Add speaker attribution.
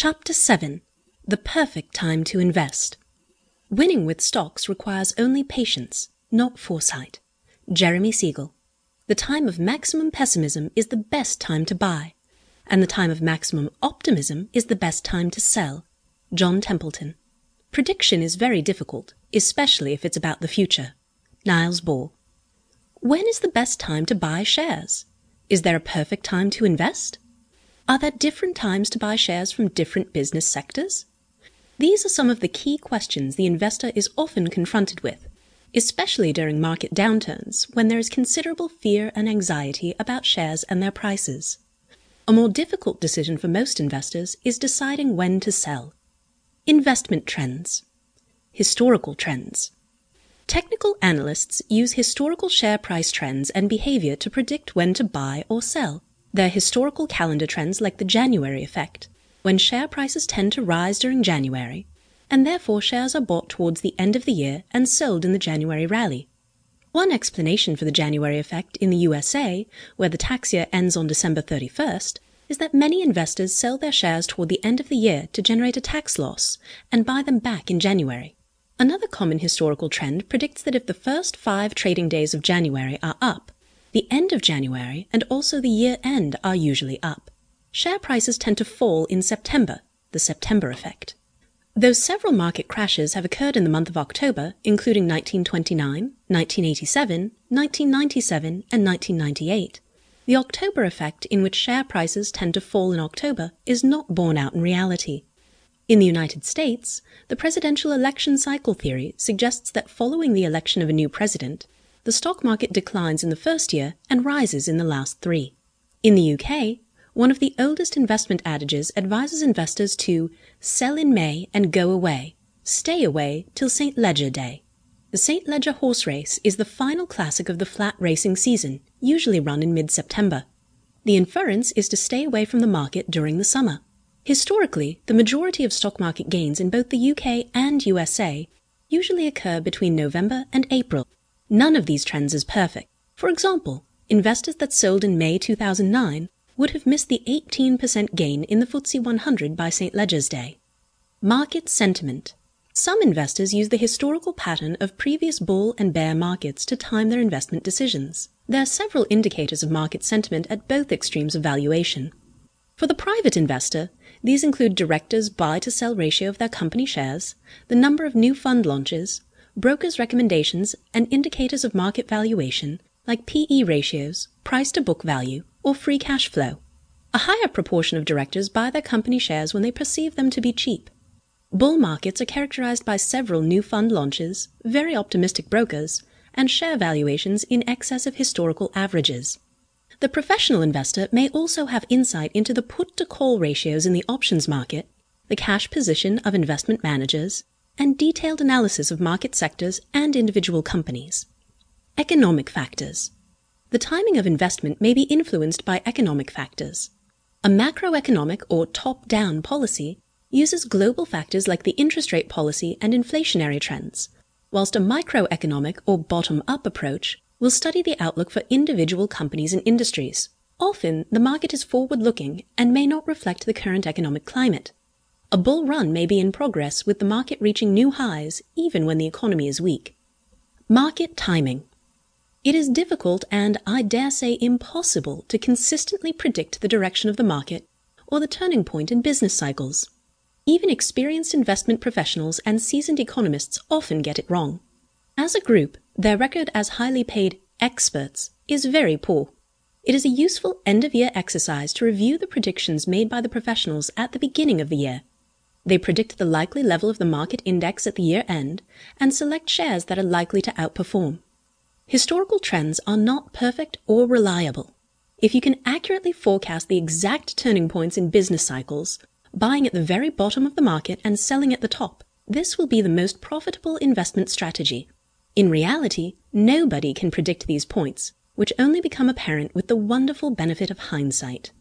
Speaker 1: Chapter 7 The Perfect Time to Invest. Winning with stocks requires only patience, not foresight. Jeremy Siegel. The time of maximum pessimism is the best time to buy, and the time of maximum optimism is the best time to sell. John Templeton. Prediction is very difficult, especially if it's about the future. Niels Bohr. When is the best time to buy shares? Is there a perfect time to invest? Are there different times to buy shares from different business sectors? These are some of the key questions the investor is often confronted with, especially during market downturns when there is considerable fear and anxiety about shares and their prices. A more difficult decision for most investors is deciding when to sell. Investment trends. Historical trends. Technical analysts use historical share price trends and behavior to predict when to buy or sell. There are historical calendar trends like the January effect, when share prices tend to rise during January, and therefore shares are bought towards the end of the year and sold in the January rally. One explanation for the January effect in the USA, where the tax year ends on December 31st, is that many investors sell their shares toward the end of the year to generate a tax loss and buy them back in January. Another common historical trend predicts that if the first five trading days of January are up, the end of January and also the year end are usually up. Share prices tend to fall in September, the September effect. Though several market crashes have occurred in the month of October, including 1929, 1987, 1997, and 1998, the October effect, in which share prices tend to fall in October, is not borne out in reality. In the United States, the presidential election cycle theory suggests that following the election of a new president, the stock market declines in the first year and rises in the last three. In the UK, one of the oldest investment adages advises investors to sell in May and go away, stay away till St. Leger Day. The St. Leger horse race is the final classic of the flat racing season, usually run in mid September. The inference is to stay away from the market during the summer. Historically, the majority of stock market gains in both the UK and USA usually occur between November and April None of these trends is perfect. For example, investors that sold in May 2009 would have missed the 18% gain in the FTSE 100 by St. Leger's Day. Market sentiment. Some investors use the historical pattern of previous bull and bear markets to time their investment decisions. There are several indicators of market sentiment at both extremes of valuation. For the private investor, these include directors' buy to sell ratio of their company shares, the number of new fund launches, brokers' recommendations, and indicators of market valuation like PE ratios, price to book value, or free cash flow. A higher proportion of directors buy their company shares when they perceive them to be cheap. Bull markets are characterized by several new fund launches, very optimistic brokers, and share valuations in excess of historical averages. The professional investor may also have insight into the put to call ratios in the options market, the cash position of investment managers, and detailed analysis of market sectors and individual companies. Economic factors. The timing of investment may be influenced by economic factors. A macroeconomic or top down policy uses global factors like the interest rate policy and inflationary trends, whilst a microeconomic or bottom up approach will study the outlook for individual companies and industries. Often, the market is forward looking and may not reflect the current economic climate. A bull run may be in progress with the market reaching new highs even when the economy is weak. Market timing. It is difficult and, I dare say, impossible to consistently predict the direction of the market or the turning point in business cycles. Even experienced investment professionals and seasoned economists often get it wrong. As a group, their record as highly paid experts is very poor. It is a useful end of year exercise to review the predictions made by the professionals at the beginning of the year they predict the likely level of the market index at the year end and select shares that are likely to outperform. Historical trends are not perfect or reliable. If you can accurately forecast the exact turning points in business cycles, buying at the very bottom of the market and selling at the top, this will be the most profitable investment strategy. In reality, nobody can predict these points, which only become apparent with the wonderful benefit of hindsight.